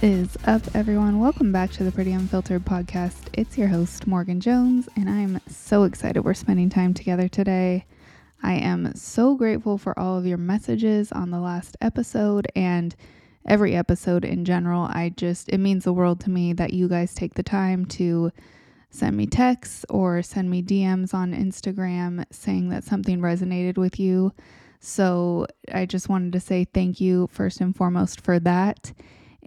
is up, everyone? Welcome back to the Pretty Unfiltered podcast. It's your host, Morgan Jones, and I'm so excited we're spending time together today. I am so grateful for all of your messages on the last episode and every episode in general. I just, it means the world to me that you guys take the time to send me texts or send me DMs on Instagram saying that something resonated with you. So I just wanted to say thank you first and foremost for that.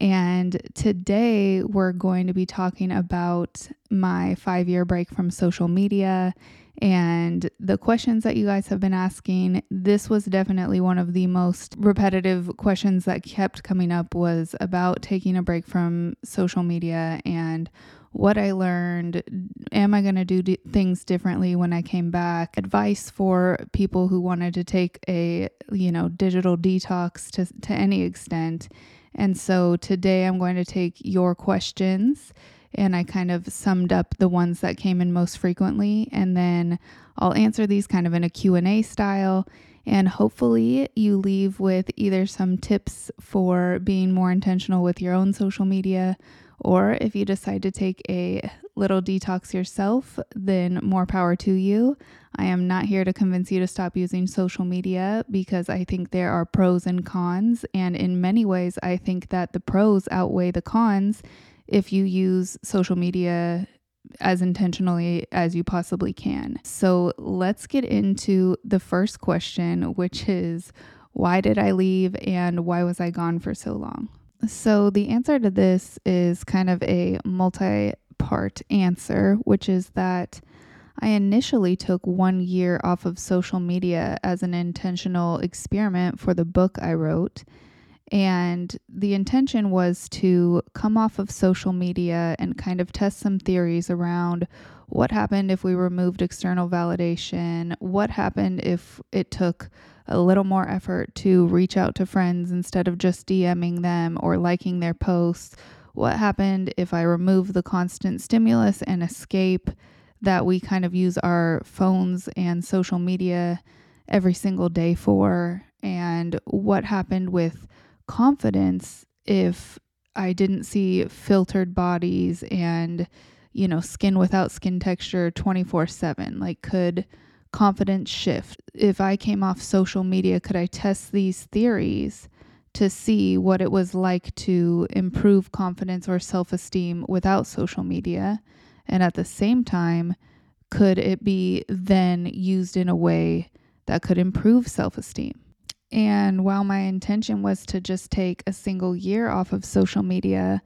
And today we're going to be talking about my five year break from social media and the questions that you guys have been asking. This was definitely one of the most repetitive questions that kept coming up was about taking a break from social media and what I learned. Am I going to do d- things differently when I came back? Advice for people who wanted to take a, you know, digital detox to, to any extent and so today I'm going to take your questions and I kind of summed up the ones that came in most frequently and then I'll answer these kind of in a Q&A style. And hopefully you leave with either some tips for being more intentional with your own social media or if you decide to take a little detox yourself, then more power to you. I am not here to convince you to stop using social media because I think there are pros and cons. And in many ways, I think that the pros outweigh the cons if you use social media as intentionally as you possibly can. So let's get into the first question, which is why did I leave and why was I gone for so long? So, the answer to this is kind of a multi part answer, which is that I initially took one year off of social media as an intentional experiment for the book I wrote. And the intention was to come off of social media and kind of test some theories around what happened if we removed external validation, what happened if it took a little more effort to reach out to friends instead of just DMing them or liking their posts? What happened if I remove the constant stimulus and escape that we kind of use our phones and social media every single day for? And what happened with confidence if I didn't see filtered bodies and, you know, skin without skin texture 24 7? Like, could confidence shift. If I came off social media, could I test these theories to see what it was like to improve confidence or self esteem without social media? And at the same time, could it be then used in a way that could improve self esteem? And while my intention was to just take a single year off of social media,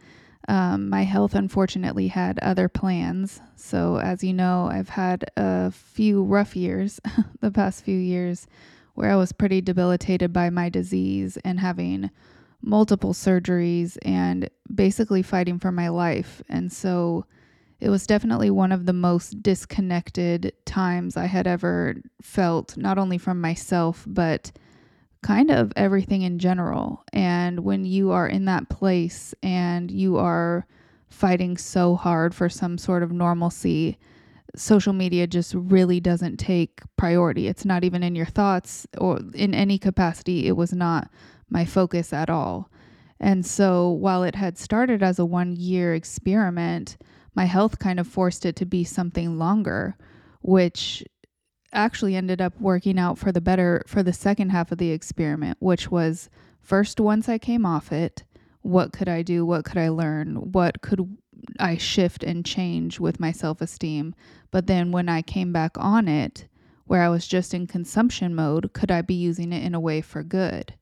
um, my health unfortunately had other plans. So, as you know, I've had a few rough years the past few years where I was pretty debilitated by my disease and having multiple surgeries and basically fighting for my life. And so, it was definitely one of the most disconnected times I had ever felt, not only from myself, but kind of everything in general. And when you are in that place and you are fighting so hard for some sort of normalcy, social media just really doesn't take priority. It's not even in your thoughts or in any capacity. It was not my focus at all. And so while it had started as a one year experiment, my health kind of forced it to be something longer, which actually ended up working out for the better for the second half of the experiment, which was first once I came off it, what could I do? What could I learn? What could I shift and change with my self esteem? But then when I came back on it, where I was just in consumption mode, could I be using it in a way for good?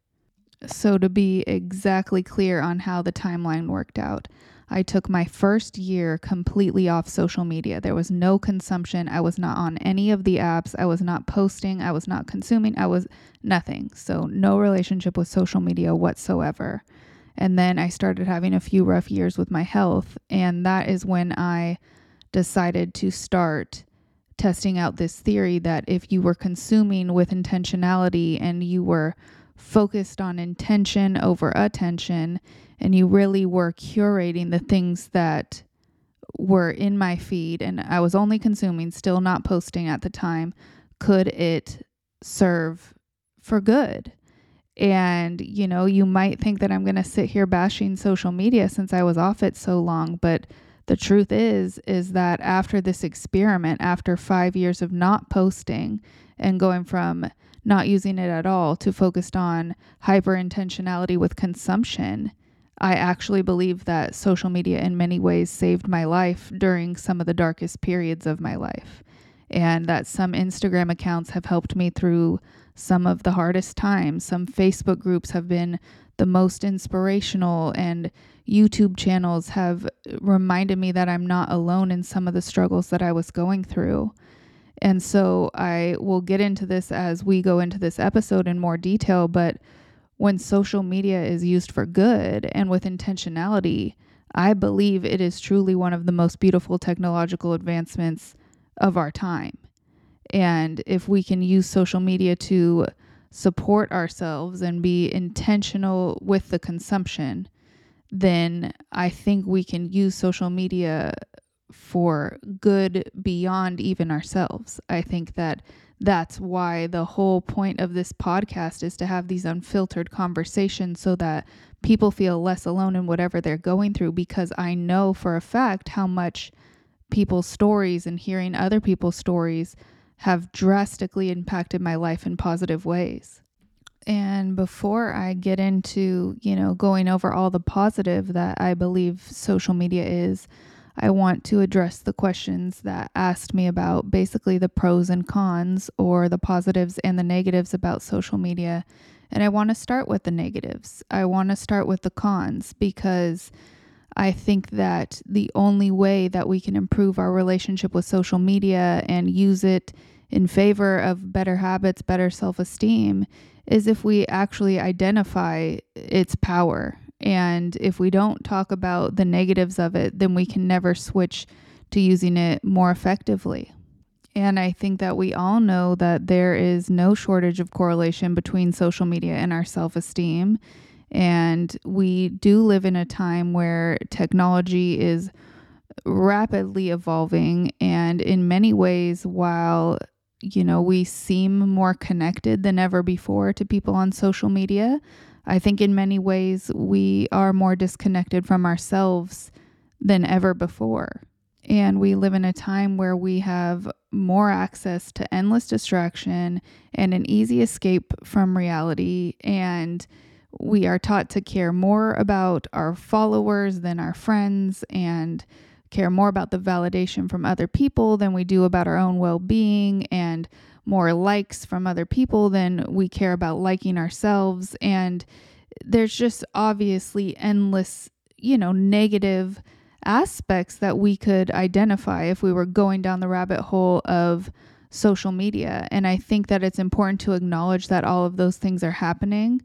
So, to be exactly clear on how the timeline worked out, I took my first year completely off social media. There was no consumption. I was not on any of the apps. I was not posting. I was not consuming. I was nothing. So, no relationship with social media whatsoever. And then I started having a few rough years with my health. And that is when I decided to start testing out this theory that if you were consuming with intentionality and you were focused on intention over attention and you really were curating the things that were in my feed and I was only consuming, still not posting at the time, could it serve for good? And, you know, you might think that I'm going to sit here bashing social media since I was off it so long, but the truth is is that after this experiment, after 5 years of not posting and going from not using it at all to focused on hyper intentionality with consumption, I actually believe that social media in many ways saved my life during some of the darkest periods of my life. And that some Instagram accounts have helped me through some of the hardest times. Some Facebook groups have been the most inspirational, and YouTube channels have reminded me that I'm not alone in some of the struggles that I was going through. And so I will get into this as we go into this episode in more detail, but when social media is used for good and with intentionality, I believe it is truly one of the most beautiful technological advancements of our time. And if we can use social media to support ourselves and be intentional with the consumption, then I think we can use social media for good beyond even ourselves. I think that that's why the whole point of this podcast is to have these unfiltered conversations so that people feel less alone in whatever they're going through because I know for a fact how much people's stories and hearing other people's stories have drastically impacted my life in positive ways. And before I get into, you know, going over all the positive that I believe social media is, I want to address the questions that asked me about basically the pros and cons or the positives and the negatives about social media. And I want to start with the negatives. I want to start with the cons because I think that the only way that we can improve our relationship with social media and use it in favor of better habits, better self esteem, is if we actually identify its power and if we don't talk about the negatives of it, then we can never switch to using it more effectively. And I think that we all know that there is no shortage of correlation between social media and our self esteem. And we do live in a time where technology is rapidly evolving. And in many ways, while you know, we seem more connected than ever before to people on social media. I think in many ways we are more disconnected from ourselves than ever before. And we live in a time where we have more access to endless distraction and an easy escape from reality. And we are taught to care more about our followers than our friends and care more about the validation from other people than we do about our own well being and more likes from other people than we care about liking ourselves. And there's just obviously endless, you know, negative aspects that we could identify if we were going down the rabbit hole of social media. And I think that it's important to acknowledge that all of those things are happening.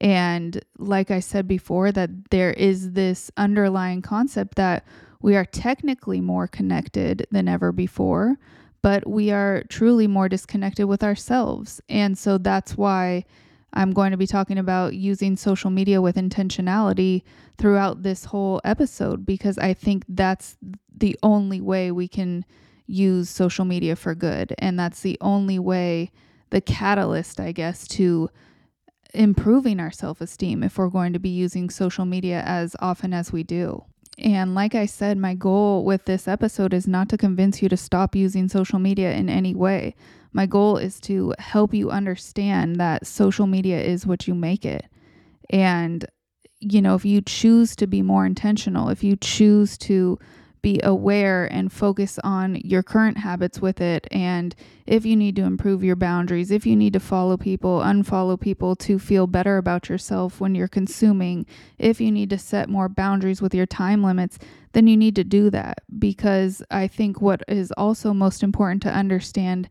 And like I said before, that there is this underlying concept that we are technically more connected than ever before, but we are truly more disconnected with ourselves. And so that's why I'm going to be talking about using social media with intentionality throughout this whole episode because I think that's the only way we can use social media for good. And that's the only way, the catalyst, I guess, to improving our self esteem if we're going to be using social media as often as we do. And like I said, my goal with this episode is not to convince you to stop using social media in any way. My goal is to help you understand that social media is what you make it. And, you know, if you choose to be more intentional, if you choose to be aware and focus on your current habits with it. And if you need to improve your boundaries, if you need to follow people, unfollow people to feel better about yourself when you're consuming, if you need to set more boundaries with your time limits, then you need to do that. Because I think what is also most important to understand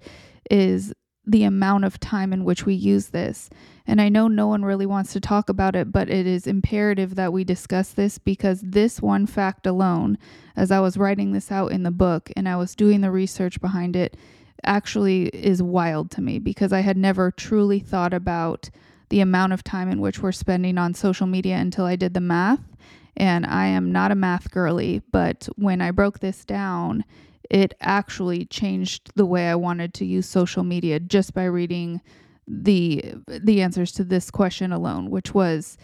is the amount of time in which we use this. And I know no one really wants to talk about it, but it is imperative that we discuss this because this one fact alone, as I was writing this out in the book and I was doing the research behind it, actually is wild to me because I had never truly thought about the amount of time in which we're spending on social media until I did the math. And I am not a math girly, but when I broke this down, it actually changed the way I wanted to use social media just by reading the the answers to this question alone, which was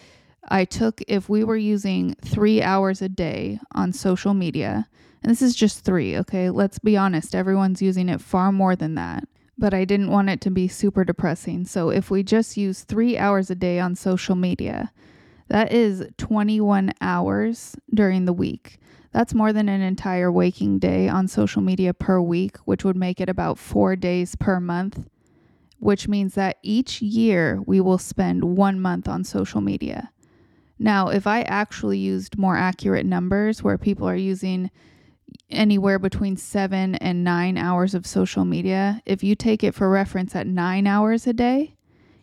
I took if we were using 3 hours a day on social media, and this is just 3, okay? Let's be honest, everyone's using it far more than that. But I didn't want it to be super depressing. So if we just use 3 hours a day on social media, that is 21 hours during the week. That's more than an entire waking day on social media per week, which would make it about four days per month, which means that each year we will spend one month on social media. Now, if I actually used more accurate numbers where people are using anywhere between seven and nine hours of social media, if you take it for reference at nine hours a day,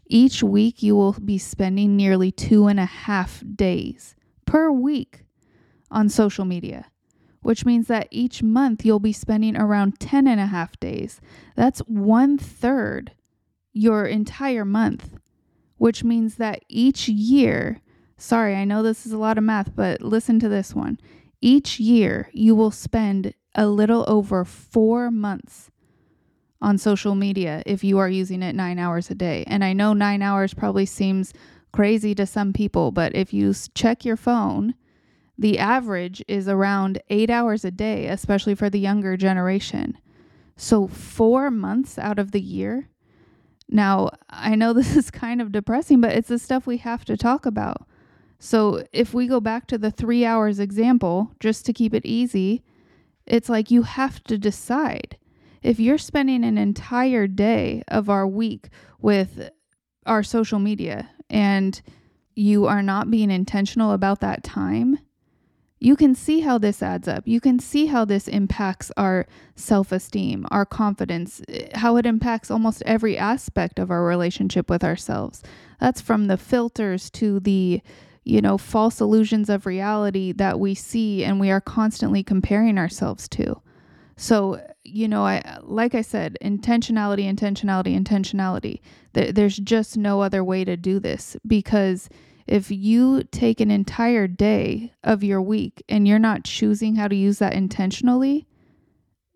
each week you will be spending nearly two and a half days per week on social media, which means that each month you'll be spending around 10 and a half days. That's one third your entire month, which means that each year, sorry, I know this is a lot of math, but listen to this one. Each year you will spend a little over four months on social media if you are using it nine hours a day. And I know nine hours probably seems crazy to some people, but if you check your phone, the average is around eight hours a day, especially for the younger generation. So, four months out of the year. Now, I know this is kind of depressing, but it's the stuff we have to talk about. So, if we go back to the three hours example, just to keep it easy, it's like you have to decide if you're spending an entire day of our week with our social media and you are not being intentional about that time, you can see how this adds up. You can see how this impacts our self esteem, our confidence, eh, how it impacts almost every aspect of our relationship with ourselves. That's from the filters to the, you know, false illusions of reality that we see and we are constantly comparing ourselves to. So, you know, I like I said, intentionality, intentionality, intentionality. there's just no other way to do this because if you take an entire day of your week and you're not choosing how to use that intentionally,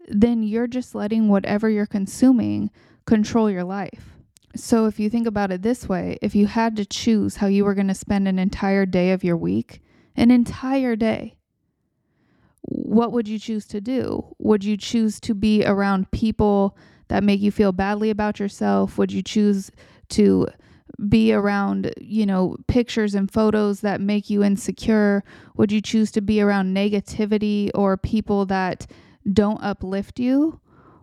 then you're just letting whatever you're consuming control your life. So, if you think about it this way, if you had to choose how you were going to spend an entire day of your week, an entire day, what would you choose to do? Would you choose to be around people that make you feel badly about yourself? Would you choose to be around, you know, pictures and photos that make you insecure? Would you choose to be around negativity or people that don't uplift you?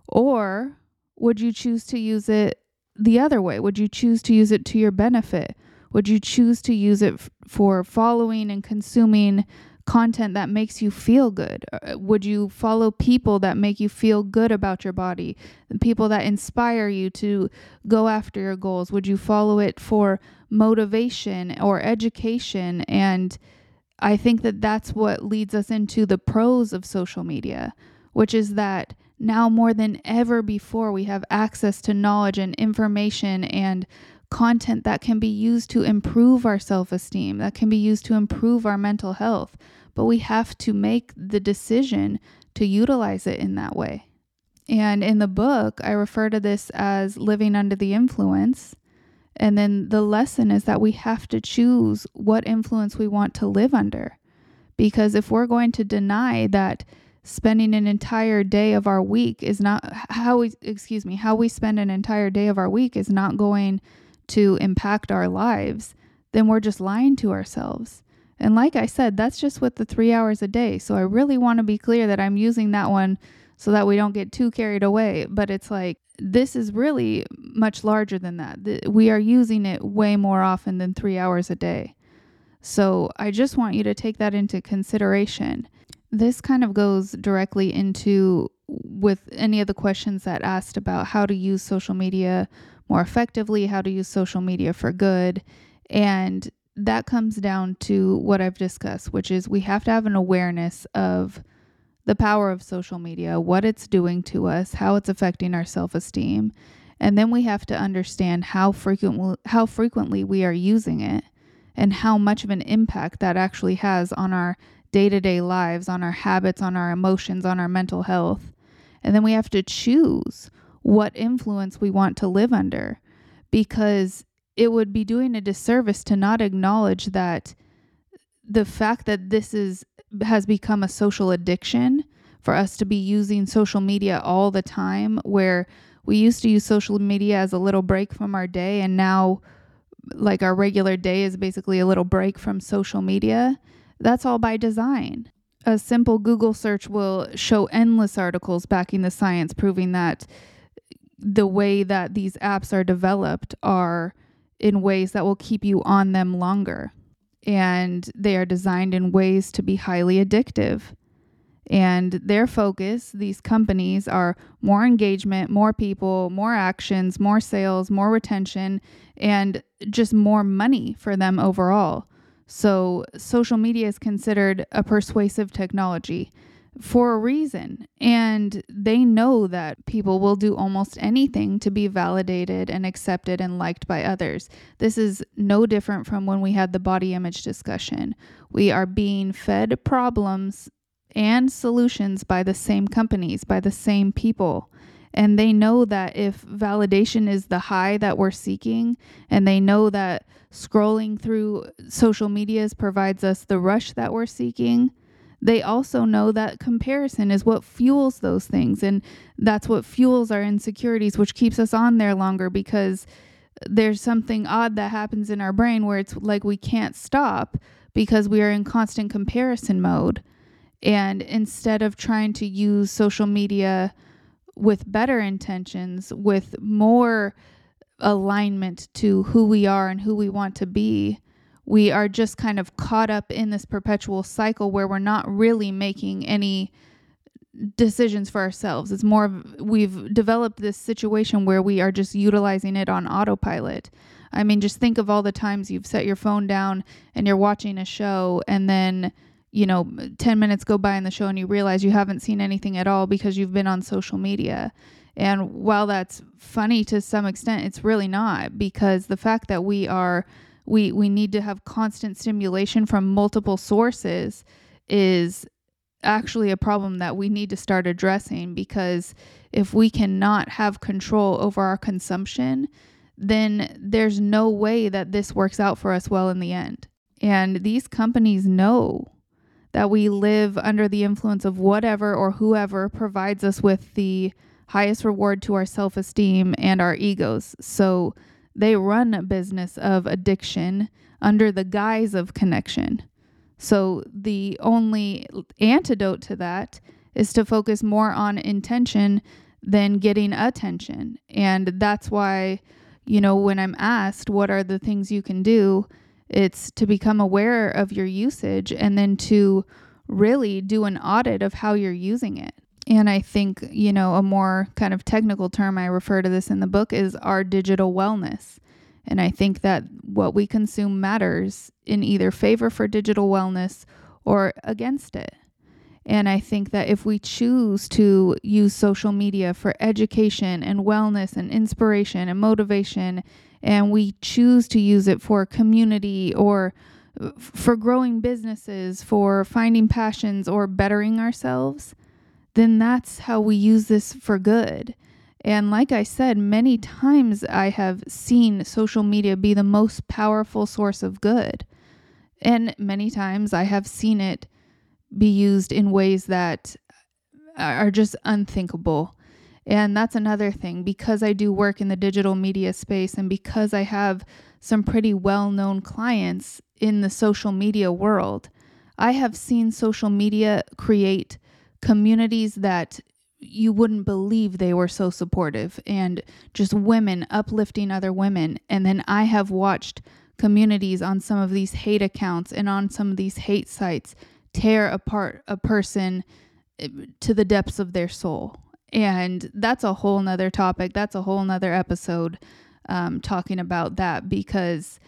Or would you choose to use it the other way? Would you choose to use it to your benefit? Would you choose to use it f- for following and consuming content that makes you feel good? Uh, would you follow people that make you feel good about your body? People that inspire you to go after your goals? Would you follow it for motivation or education? And I think that that's what leads us into the pros of social media, which is that now more than ever before, we have access to knowledge and information and content that can be used to improve our self esteem, that can be used to improve our mental health but we have to make the decision to utilize it in that way. And in the book, I refer to this as living under the influence. And then the lesson is that we have to choose what influence we want to live under. Because if we're going to deny that spending an entire day of our week is not how we, excuse me, how we spend an entire day of our week is not going to impact our lives, then we're just lying to ourselves. And like I said, that's just with the three hours a day. So I really want to be clear that I'm using that one so that we don't get too carried away. But it's like, this is really much larger than that. We are using it way more often than three hours a day. So I just want you to take that into consideration. This kind of goes directly into with any of the questions that asked about how to use social media more effectively, how to use social media for good. And that comes down to what I've discussed, which is we have to have an awareness of the power of social media, what it's doing to us, how it's affecting our self-esteem, and then we have to understand how frequent how frequently we are using it and how much of an impact that actually has on our day-to-day lives, on our habits, on our emotions, on our mental health. And then we have to choose what influence we want to live under. Because it would be doing a disservice to not acknowledge that the fact that this is has become a social addiction for us to be using social media all the time where we used to use social media as a little break from our day and now like our regular day is basically a little break from social media that's all by design. A simple google search will show endless articles backing the science proving that the way that these apps are developed are in ways that will keep you on them longer. And they are designed in ways to be highly addictive. And their focus, these companies, are more engagement, more people, more actions, more sales, more retention, and just more money for them overall. So, social media is considered a persuasive technology for a reason. And they know that people will do almost anything to be validated and accepted and liked by others. This is no different from when we had the body image discussion. We are being fed problems and solutions by the same companies, by the same people. And they know that if validation is the high that we're seeking, and they know that scrolling through social medias provides us the rush that we're seeking, they also know that comparison is what fuels those things. And that's what fuels our insecurities, which keeps us on there longer because there's something odd that happens in our brain where it's like we can't stop because we are in constant comparison mode. And instead of trying to use social media with better intentions, with more alignment to who we are and who we want to be, we are just kind of caught up in this perpetual cycle where we're not really making any decisions for ourselves. It's more of we've developed this situation where we are just utilizing it on autopilot. I mean, just think of all the times you've set your phone down and you're watching a show and then you know, 10 minutes go by in the show and you realize you haven't seen anything at all because you've been on social media. And while that's funny to some extent, it's really not because the fact that we are we we need to have constant stimulation from multiple sources is actually a problem that we need to start addressing because if we cannot have control over our consumption, then there's no way that this works out for us well in the end. And these companies know that we live under the influence of whatever or whoever provides us with the highest reward to our self esteem and our egos. So they run a business of addiction under the guise of connection. So the only antidote to that is to focus more on intention than getting attention. And that's why, you know, when I'm asked what are the things you can do, it's to become aware of your usage and then to really do an audit of how you're using it. And I think, you know, a more kind of technical term, I refer to this in the book, is our digital wellness. And I think that what we consume matters in either favor for digital wellness or against it. And I think that if we choose to use social media for education and wellness and inspiration and motivation and we choose to use it for community or uh, for growing businesses, for finding passions or bettering ourselves, then that's how we use this for good. And like I said, many times I have seen social media be the most powerful source of good. And many times I have seen it be used in ways that are just unthinkable. And that's another thing because I do work in the digital media space and because I have some pretty well known clients in the social media world, I have seen social media create communities that you wouldn't believe they were so supportive and just women uplifting other women. And then I have watched communities on some of these hate accounts and on some of these hate sites tear apart a person eh, to the depths of their soul and that's a whole nother topic. That's a whole nother episode um, talking about that because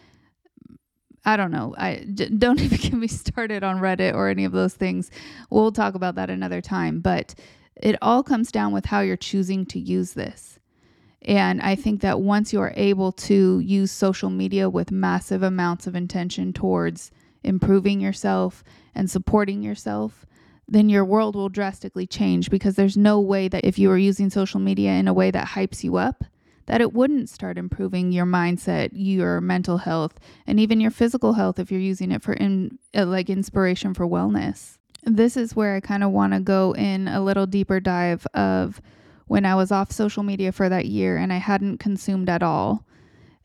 I don't know. I don't even get me started on Reddit or any of those things. We'll talk about that another time. But it all comes down with how you're choosing to use this. And I think that once you are able to use social media with massive amounts of intention towards improving yourself and supporting yourself, then your world will drastically change because there's no way that if you are using social media in a way that hypes you up, that it wouldn't start improving your mindset, your mental health, and even your physical health if you're using it for in, uh, like inspiration for wellness. This is where I kind of want to go in a little deeper dive of when I was off social media for that year and I hadn't consumed at all.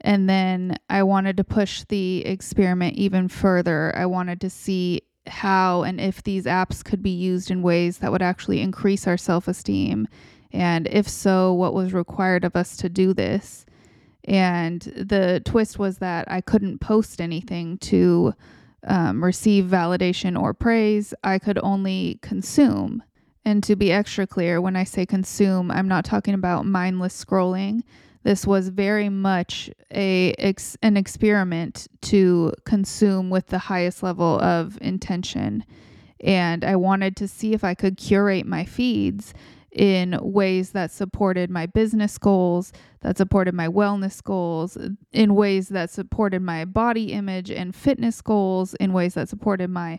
And then I wanted to push the experiment even further. I wanted to see how and if these apps could be used in ways that would actually increase our self esteem. And if so, what was required of us to do this? And the twist was that I couldn't post anything to um, receive validation or praise. I could only consume. And to be extra clear, when I say consume, I'm not talking about mindless scrolling. This was very much a ex, an experiment to consume with the highest level of intention. And I wanted to see if I could curate my feeds in ways that supported my business goals, that supported my wellness goals, in ways that supported my body image and fitness goals, in ways that supported my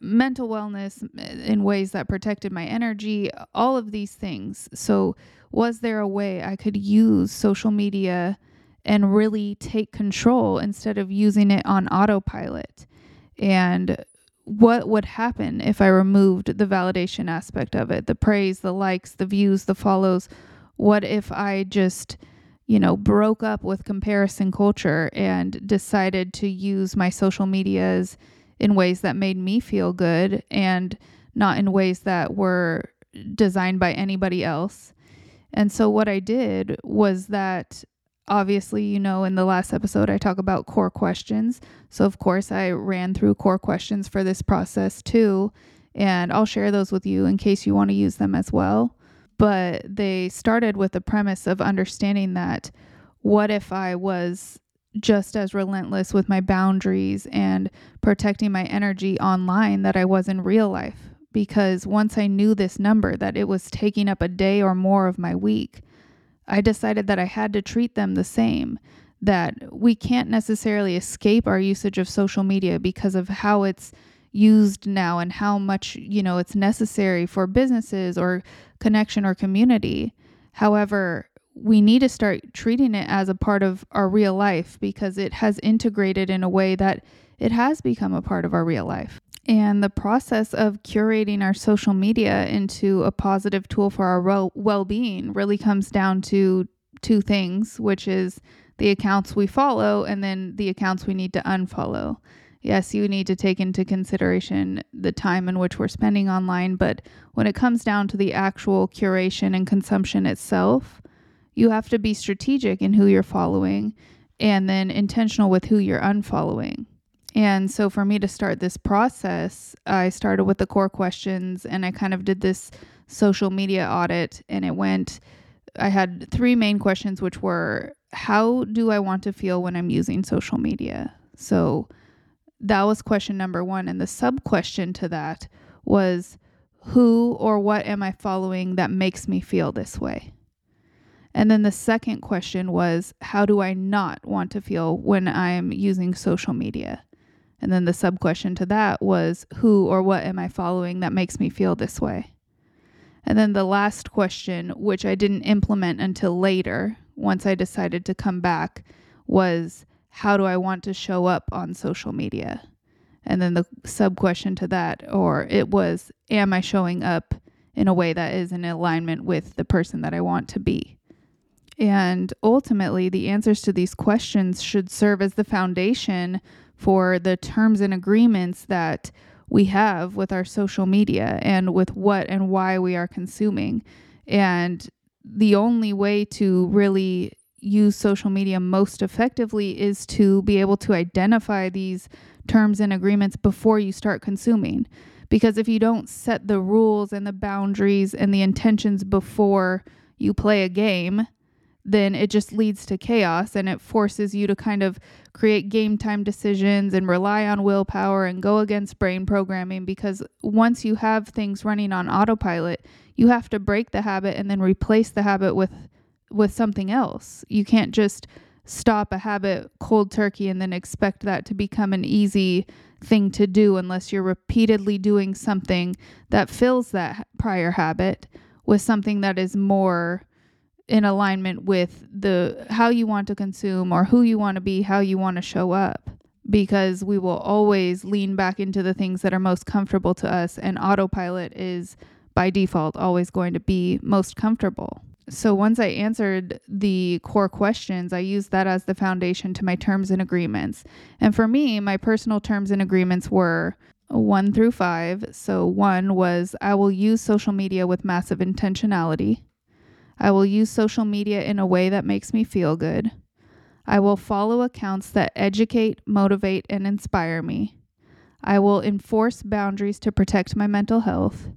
mental wellness, in ways that protected my energy, all of these things. So was there a way I could use social media and really take control instead of using it on autopilot? And what would happen if I removed the validation aspect of it, the praise, the likes, the views, the follows? What if I just, you know, broke up with comparison culture and decided to use my social medias in ways that made me feel good and not in ways that were designed by anybody else? And so what I did was that obviously, you know, in the last episode, I talk about core questions. So, of course, I ran through core questions for this process too. And I'll share those with you in case you want to use them as well. But they started with the premise of understanding that what if I was just as relentless with my boundaries and protecting my energy online that I was in real life? because once I knew this number, that it was taking up a day or more of my week, I decided that I had to treat them the same. That we can't necessarily escape our usage of social media because of how it's used now and how much, you know, it's necessary for businesses or connection or community. However, we need to start treating it as a part of our real life because it has integrated in a way that it has become a part of our real life. And the process of curating our social media into a positive tool for our well being really comes down to two things, which is the accounts we follow and then the accounts we need to unfollow. Yes, you need to take into consideration the time in which we're spending online, but when it comes down to the actual curation and consumption itself, you have to be strategic in who you're following and then intentional with who you're unfollowing. And so for me to start this process, I started with the core questions and I kind of did this social media audit and it went I had three main questions which were how do I want to feel when I'm using social media? So that was question number 1 and the sub question to that was who or what am I following that makes me feel this way? And then the second question was how do I not want to feel when I'm using social media? And then the sub question to that was who or what am I following that makes me feel this way? And then the last question, which I didn't implement until later, once I decided to come back, was how do I want to show up on social media? And then the sub question to that, or it was, am I showing up in a way that is in alignment with the person that I want to be? And ultimately, the answers to these questions should serve as the foundation for the terms and agreements that we have with our social media and with what and why we are consuming. And the only way to really use social media most effectively is to be able to identify these terms and agreements before you start consuming. Because if you don't set the rules and the boundaries and the intentions before you play a game, then it just leads to chaos and it forces you to kind of create game time decisions and rely on willpower and go against brain programming because once you have things running on autopilot, you have to break the habit and then replace the habit with with something else. You can't just stop a habit cold turkey and then expect that to become an easy thing to do unless you're repeatedly doing something that fills that prior habit with something that is more in alignment with the how you want to consume or who you want to be, how you want to show up because we will always lean back into the things that are most comfortable to us and autopilot is by default always going to be most comfortable. So once I answered the core questions, I used that as the foundation to my terms and agreements. And for me, my personal terms and agreements were one through five. So one was I will use social media with massive intentionality. I will use social media in a way that makes me feel good. I will follow accounts that educate, motivate, and inspire me. I will enforce boundaries to protect my mental health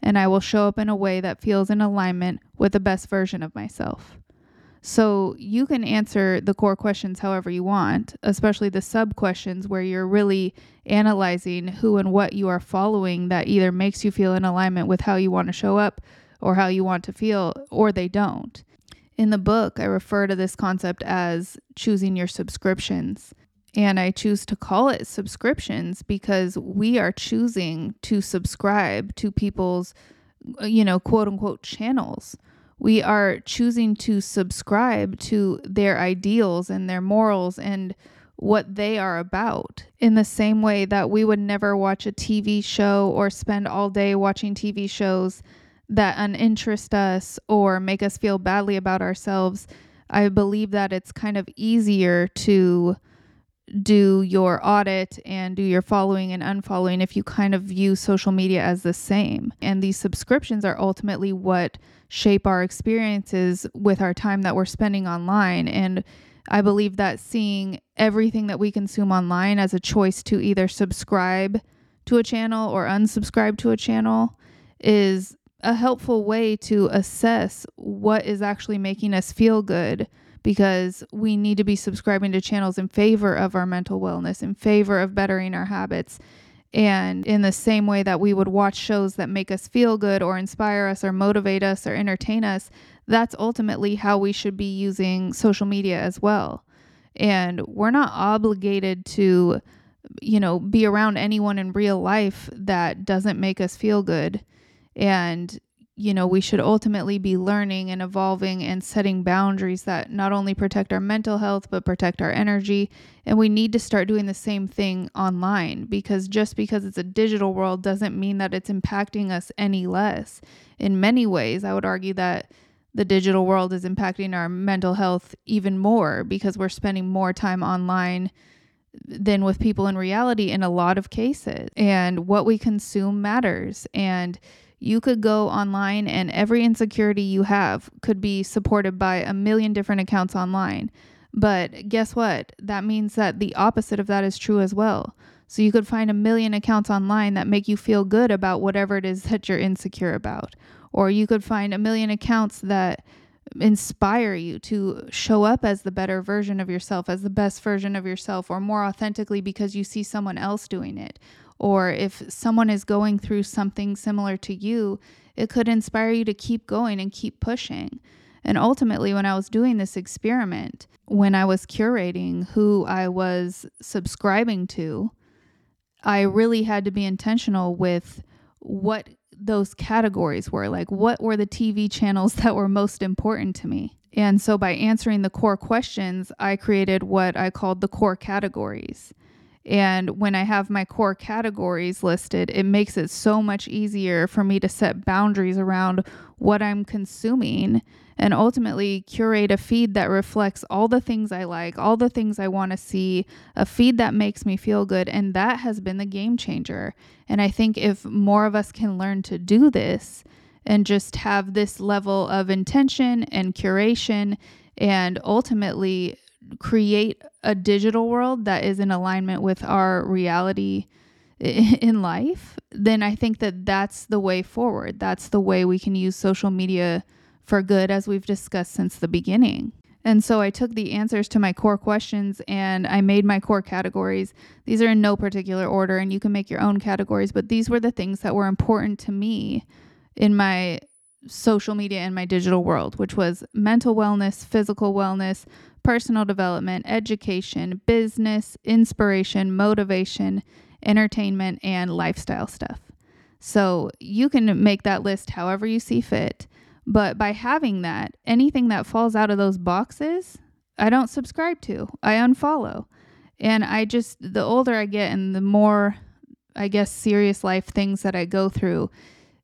and I will show up in a way that feels in alignment with the best version of myself. So you can answer the core questions however you want, especially the sub questions where you're really analyzing who and what you are following that either makes you feel in alignment with how you want to show up or how you want to feel, or they don't. In the book, I refer to this concept as choosing your subscriptions. And I choose to call it subscriptions because we are choosing to subscribe to people's, you know, quote unquote channels. We are choosing to subscribe to their ideals and their morals and what they are about. In the same way that we would never watch a TV show or spend all day watching TV shows that uninterest us or make us feel badly about ourselves, I believe that it's kind of easier to do your audit and do your following and unfollowing if you kind of view social media as the same. And these subscriptions are ultimately what shape our experiences with our time that we're spending online. And I believe that seeing everything that we consume online as a choice to either subscribe to a channel or unsubscribe to a channel is a helpful way to assess what is actually making us feel good because we need to be subscribing to channels in favor of our mental wellness, in favor of bettering our habits. And in the same way that we would watch shows that make us feel good or inspire us or motivate us or entertain us, that's ultimately how we should be using social media as well. And we're not obligated to, you know, be around anyone in real life that doesn't make us feel good. And you know, we should ultimately be learning and evolving and setting boundaries that not only protect our mental health, but protect our energy. And we need to start doing the same thing online because just because it's a digital world doesn't mean that it's impacting us any less. In many ways, I would argue that the digital world is impacting our mental health even more because we're spending more time online than with people in reality in a lot of cases. And what we consume matters. And you could go online and every insecurity you have could be supported by a million different accounts online. But guess what? That means that the opposite of that is true as well. So you could find a million accounts online that make you feel good about whatever it is that you're insecure about. Or you could find a million accounts that inspire you to show up as the better version of yourself, as the best version of yourself, or more authentically because you see someone else doing it or if someone is going through something similar to you, it could inspire you to keep going and keep pushing. And ultimately, when I was doing this experiment, when I was curating who I was subscribing to, I really had to be intentional with what those categories were. Like, what were the TV channels that were most important to me? And so, by answering the core questions, I created what I called the core categories. And when I have my core categories listed, it makes it so much easier for me to set boundaries around what I'm consuming and ultimately curate a feed that reflects all the things I like, all the things I want to see, a feed that makes me feel good. And that has been the game changer. And I think if more of us can learn to do this and just have this level of intention and curation and ultimately create a digital world that is in alignment with our reality in life, then I think that that's the way forward. That's the way we can use social media for good, as we've discussed since the beginning. And so I took the answers to my core questions and I made my core categories. These are in no particular order, and you can make your own categories, but these were the things that were important to me in my social media in my digital world, which was mental wellness, physical wellness, personal development, education, business, inspiration, motivation, entertainment, and lifestyle stuff. So you can make that list however you see fit. But by having that, anything that falls out of those boxes, I don't subscribe to. I unfollow. And I just, the older I get and the more, I guess, serious life things that I go through,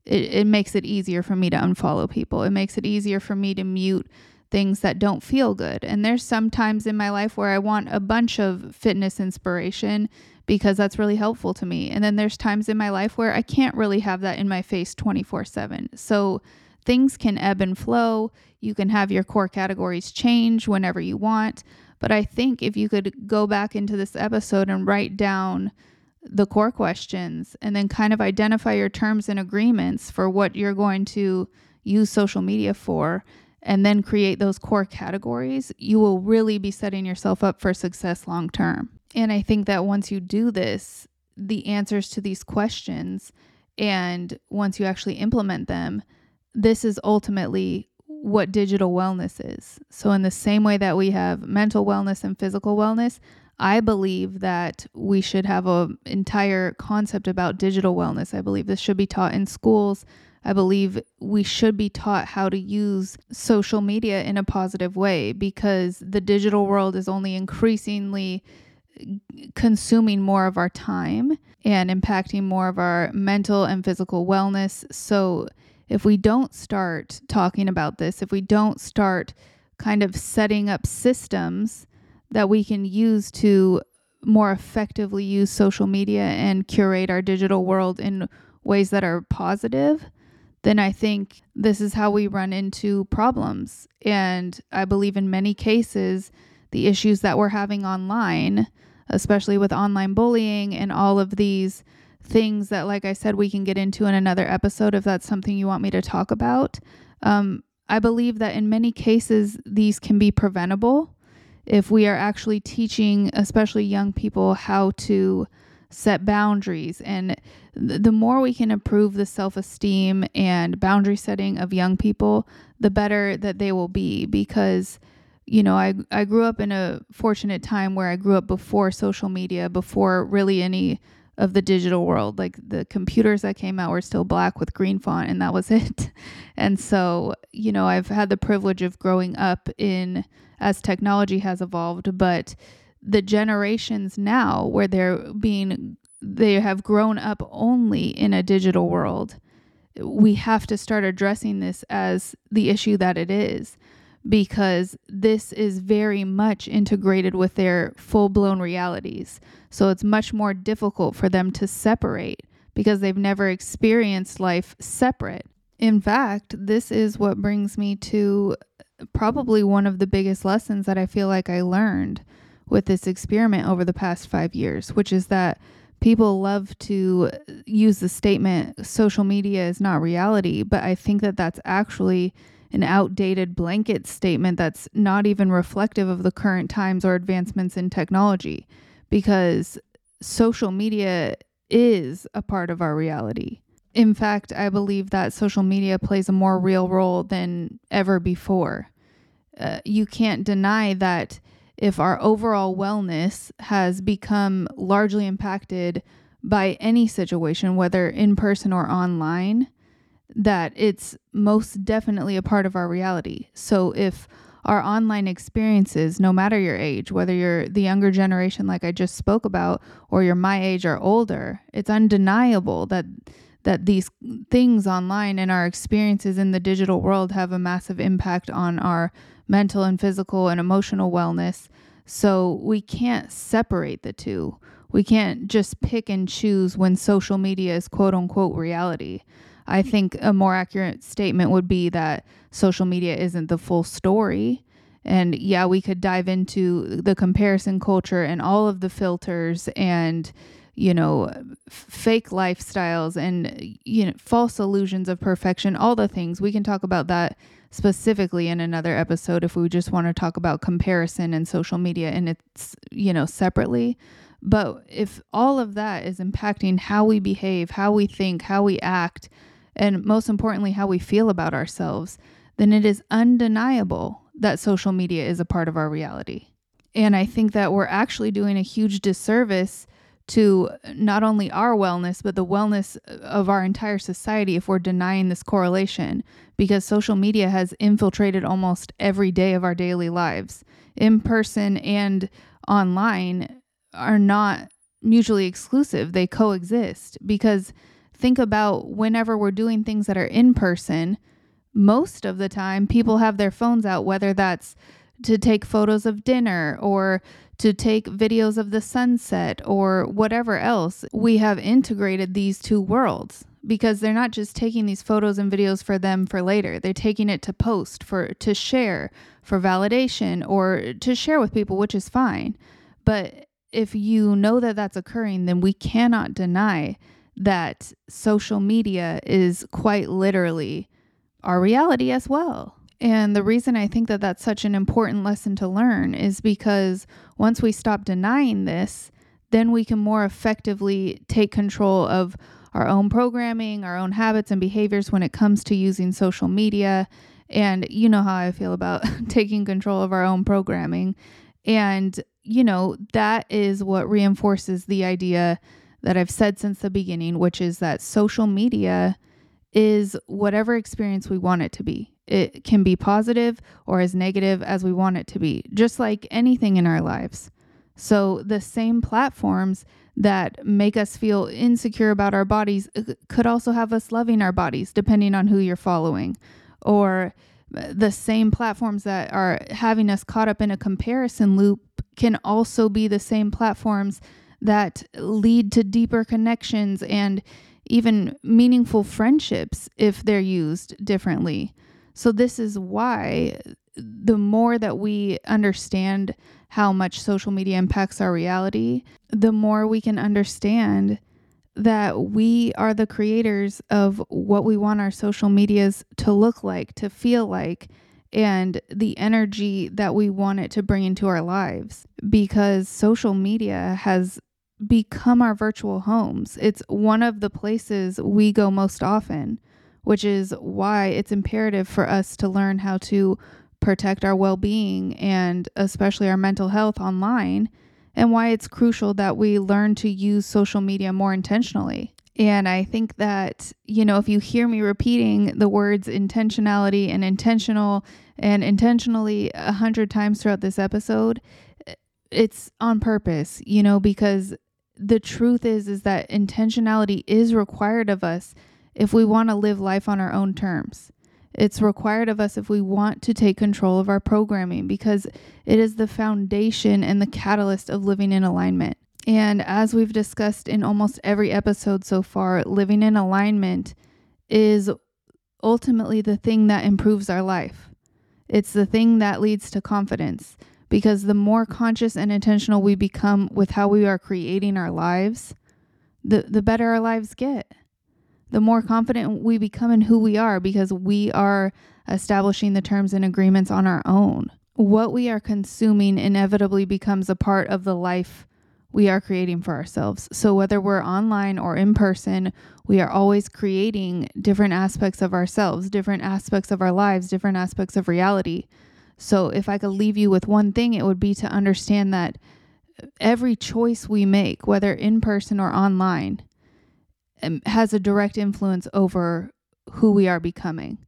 it, it makes it easier for me to unfollow people. It makes it easier for me to mute things that don't feel good. And there's some times in my life where I want a bunch of fitness inspiration because that's really helpful to me. And then there's times in my life where I can't really have that in my face 24 7. So things can ebb and flow. You can have your core categories change whenever you want. But I think if you could go back into this episode and write down the core questions and then kind of identify your terms and agreements for what you're going to use social media for and then create those core categories, you will really be setting yourself up for success long term. And I think that once you do this, the answers to these questions and once you actually implement them, this is ultimately what digital wellness is. So, in the same way that we have mental wellness and physical wellness, I believe that we should have an entire concept about digital wellness. I believe this should be taught in schools. I believe we should be taught how to use social media in a positive way because the digital world is only increasingly consuming more of our time and impacting more of our mental and physical wellness. So, if we don't start talking about this, if we don't start kind of setting up systems that we can use to more effectively use social media and curate our digital world in ways that are positive, then I think this is how we run into problems. And I believe in many cases, the issues that we're having online, especially with online bullying and all of these things that, like I said, we can get into in another episode if that's something you want me to talk about. Um, I believe that in many cases, these can be preventable if we are actually teaching, especially young people, how to set boundaries. And th- the more we can improve the self esteem and boundary setting of young people, the better that they will be because you know, I, I grew up in a fortunate time where I grew up before social media, before really any of the digital world. Like the computers that came out were still black with green font, and that was it. And so, you know, I've had the privilege of growing up in as technology has evolved, but the generations now where they're being, they have grown up only in a digital world. We have to start addressing this as the issue that it is because this is very much integrated with their full blown realities. So it's much more difficult for them to separate because they've never experienced life separate. In fact, this is what brings me to probably one of the biggest lessons that I feel like I learned with this experiment over the past five years, which is that people love to use the statement social media is not reality, but I think that that's actually an outdated blanket statement that's not even reflective of the current times or advancements in technology because social media is a part of our reality. In fact, I believe that social media plays a more real role than ever before. Uh, you can't deny that if our overall wellness has become largely impacted by any situation, whether in person or online, that it's most definitely a part of our reality. So if our online experiences, no matter your age, whether you're the younger generation like I just spoke about or you're my age or older, it's undeniable that that these things online and our experiences in the digital world have a massive impact on our mental and physical and emotional wellness. So we can't separate the two. We can't just pick and choose when social media is quote unquote reality. I think a more accurate statement would be that social media isn't the full story. And yeah, we could dive into the comparison culture and all of the filters and, you know, fake lifestyles and, you know, false illusions of perfection, all the things. We can talk about that specifically in another episode if we just want to talk about comparison and social media and it's, you know, separately. But if all of that is impacting how we behave, how we think, how we act, and most importantly, how we feel about ourselves, then it is undeniable that social media is a part of our reality. And I think that we're actually doing a huge disservice to not only our wellness, but the wellness of our entire society if we're denying this correlation because social media has infiltrated almost every day of our daily lives. In person and online are not mutually exclusive, they coexist because think about whenever we're doing things that are in person, most of the time people have their phones out, whether that's to take photos of dinner or to take videos of the sunset or whatever else. We have integrated these two worlds because they're not just taking these photos and videos for them for later. They're taking it to post for to share for validation or to share with people, which is fine. But if you know that that's occurring, then we cannot deny that social media is quite literally our reality as well. And the reason I think that that's such an important lesson to learn is because once we stop denying this, then we can more effectively take control of our own programming, our own habits and behaviors when it comes to using social media. And you know how I feel about taking control of our own programming. And, you know, that is what reinforces the idea that I've said since the beginning, which is that social media is whatever experience we want it to be. It can be positive or as negative as we want it to be, just like anything in our lives. So, the same platforms that make us feel insecure about our bodies uh, could also have us loving our bodies, depending on who you're following. Or uh, the same platforms that are having us caught up in a comparison loop can also be the same platforms that lead to deeper connections and even meaningful friendships if they're used differently. So, this is why the more that we understand how much social media impacts our reality, the more we can understand that we are the creators of what we want our social medias to look like, to feel like, and the energy that we want it to bring into our lives. Because social media has become our virtual homes. It's one of the places we go most often, which is why it's imperative for us to learn how to protect our well being and especially our mental health online, and why it's crucial that we learn to use social media more intentionally. And I think that, you know, if you hear me repeating the words intentionality and intentional and intentionally a hundred times throughout this episode, it's on purpose, you know, because the truth is is that intentionality is required of us if we want to live life on our own terms. It's required of us if we want to take control of our programming because it is the foundation and the catalyst of living in alignment. And as we've discussed in almost every episode so far, living in alignment is ultimately the thing that improves our life. It's the thing that leads to confidence because the more conscious and intentional we become with how we are creating our lives, the, the better our lives get. The more confident we become in who we are because we are establishing the terms and agreements on our own. What we are consuming inevitably becomes a part of the life we are creating for ourselves. So, whether we're online or in person, we are always creating different aspects of ourselves, different aspects of our lives, different aspects of reality. So, if I could leave you with one thing, it would be to understand that every choice we make, whether in person or online, Um, has a direct influence over who we are becoming.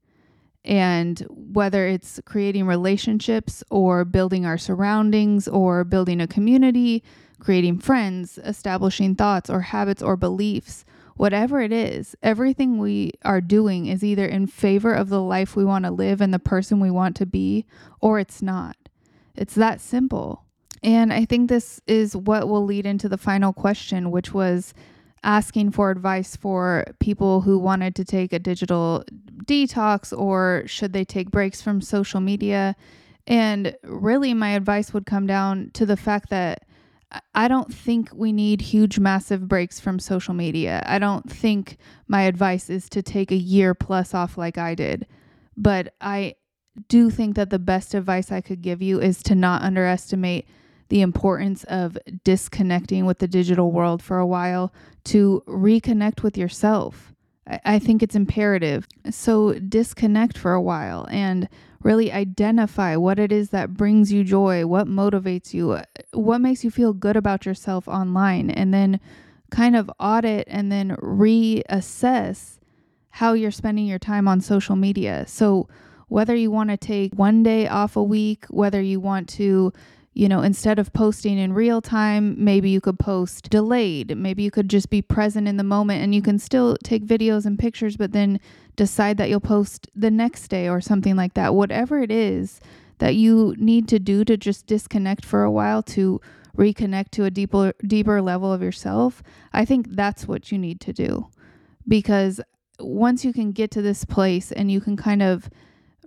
And whether it's creating relationships or building our surroundings or building a community, creating friends, establishing thoughts or habits or beliefs, whatever it is, everything we are doing is either in favor of the life we want to live and the person we want to be, or it's not. It's that simple. And I think this is what will lead into the final question, which was asking for advice for people who wanted to take a digital detox or should they take breaks from social media. And really, my advice would come down to the fact that I don't think we need huge, massive breaks from social media. I don't think my advice is to take a year plus off like I did. But I do think that the best advice I could give you is to not underestimate the importance of disconnecting with the digital world for a while to reconnect with yourself. I, think it's imperative. So disconnect for a while and really identify what it is that brings you joy, what motivates you, what makes you feel good about yourself online, and then kind of audit and then reassess how you're spending your time on social media. So, whether you want to take one day off a week, whether you want to you know, instead of posting in real time, maybe you could post delayed. Maybe you could just be present in the moment and you can still take videos and pictures, but then decide that you'll post the next day or something like that. Whatever it is that you need to do to just disconnect for a while to reconnect to a deeper deeper level of yourself, I think that's what you need to do. Because once you can get to this place and you can kind of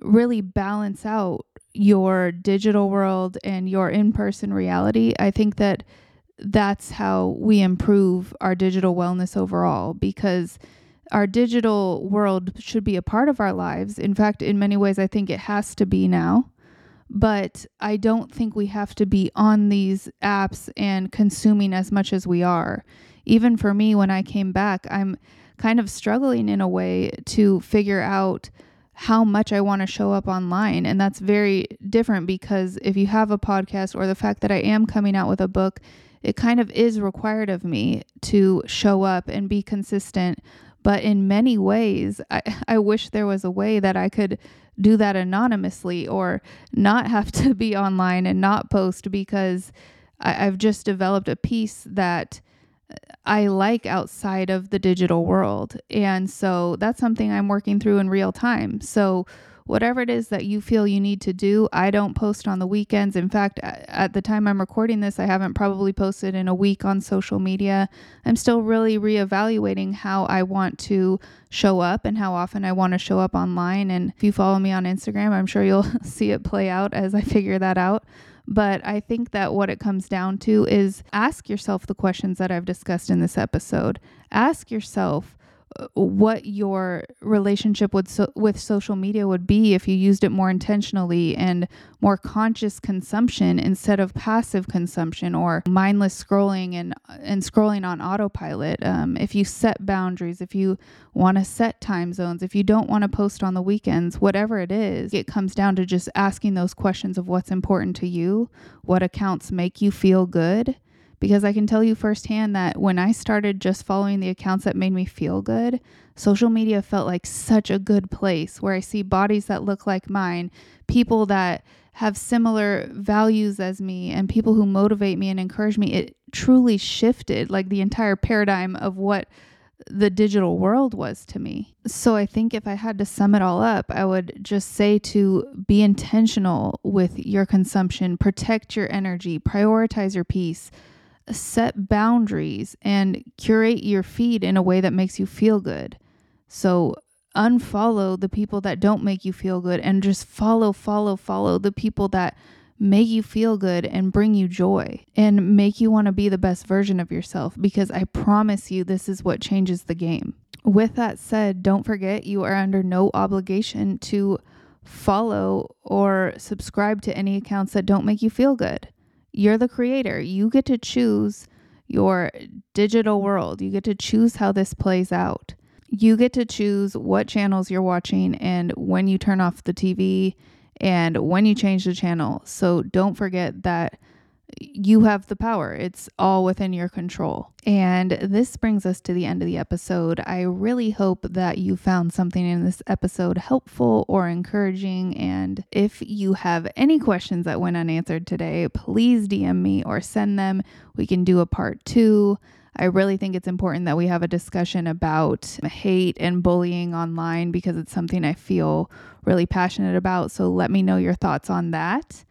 really balance out your digital world and your in person reality, I think that that's how we improve our digital wellness overall because our digital world should be a part of our lives. In fact, in many ways, I think it has to be now. But I don't think we have to be on these apps and consuming as much as we are. Even for me, when I came back, I'm kind of struggling in a way to figure out how much I want to show up online. And that's very different because if you have a podcast or the fact that I am coming out with a book, it kind of is required of me to show up and be consistent. But in many ways, I, I wish there was a way that I could do that anonymously or not have to be online and not post because I, I've just developed a peace that I like outside of the digital world. And so that's something I'm working through in real time. So, whatever it is that you feel you need to do, I don't post on the weekends. In fact, at the time I'm recording this, I haven't probably posted in a week on social media. I'm still really reevaluating how I want to show up and how often I want to show up online. And if you follow me on Instagram, I'm sure you'll see it play out as I figure that out. But I think that what it comes down to is ask yourself the questions that I've discussed in this episode. Ask yourself, what your relationship with so, with social media would be if you used it more intentionally and more conscious consumption instead of passive consumption or mindless scrolling and and scrolling on autopilot. Um, if you set boundaries, if you want to set time zones, if you don't want to post on the weekends, whatever it is, it comes down to just asking those questions of what's important to you, what accounts make you feel good because I can tell you firsthand that when I started just following the accounts that made me feel good, social media felt like such a good place where I see bodies that look like mine, people that have similar values as me, and people who motivate me and encourage me. It truly shifted like the entire paradigm of what the digital world was to me. So I think if I had to sum it all up, I would just say to be intentional with your consumption, protect your energy, prioritize your peace set boundaries and curate your feed in a way that makes you feel good. So unfollow the people that don't make you feel good and just follow, follow, follow the people that make you feel good and bring you joy and make you want to be the best version of yourself because I promise you this is what changes the game. With that said, don't forget you are under no obligation to follow or subscribe to any accounts that don't make you feel good. You're the creator. You get to choose your digital world. You get to choose how this plays out. You get to choose what channels you're watching and when you turn off the TV and when you change the channel. So don't forget that you have the power. It's all within your control. And this brings us to the end of the episode. I really hope that you found something in this episode helpful or encouraging. And if you have any questions that went unanswered today, please DM me or send them. We can do a part two. I really think it's important that we have a discussion about hate and bullying online because it's something I feel really passionate about. So let me know your thoughts on that.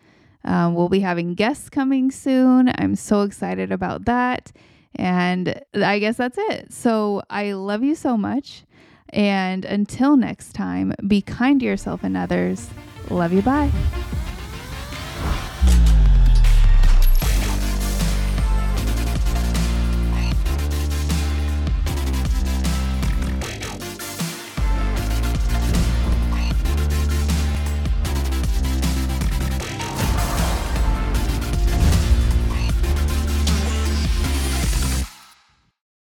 Um, we'll be having guests coming soon. I'm so excited about that. And I guess that's it. So I love you so much. And until next time, be kind to yourself and others. Love you. Bye.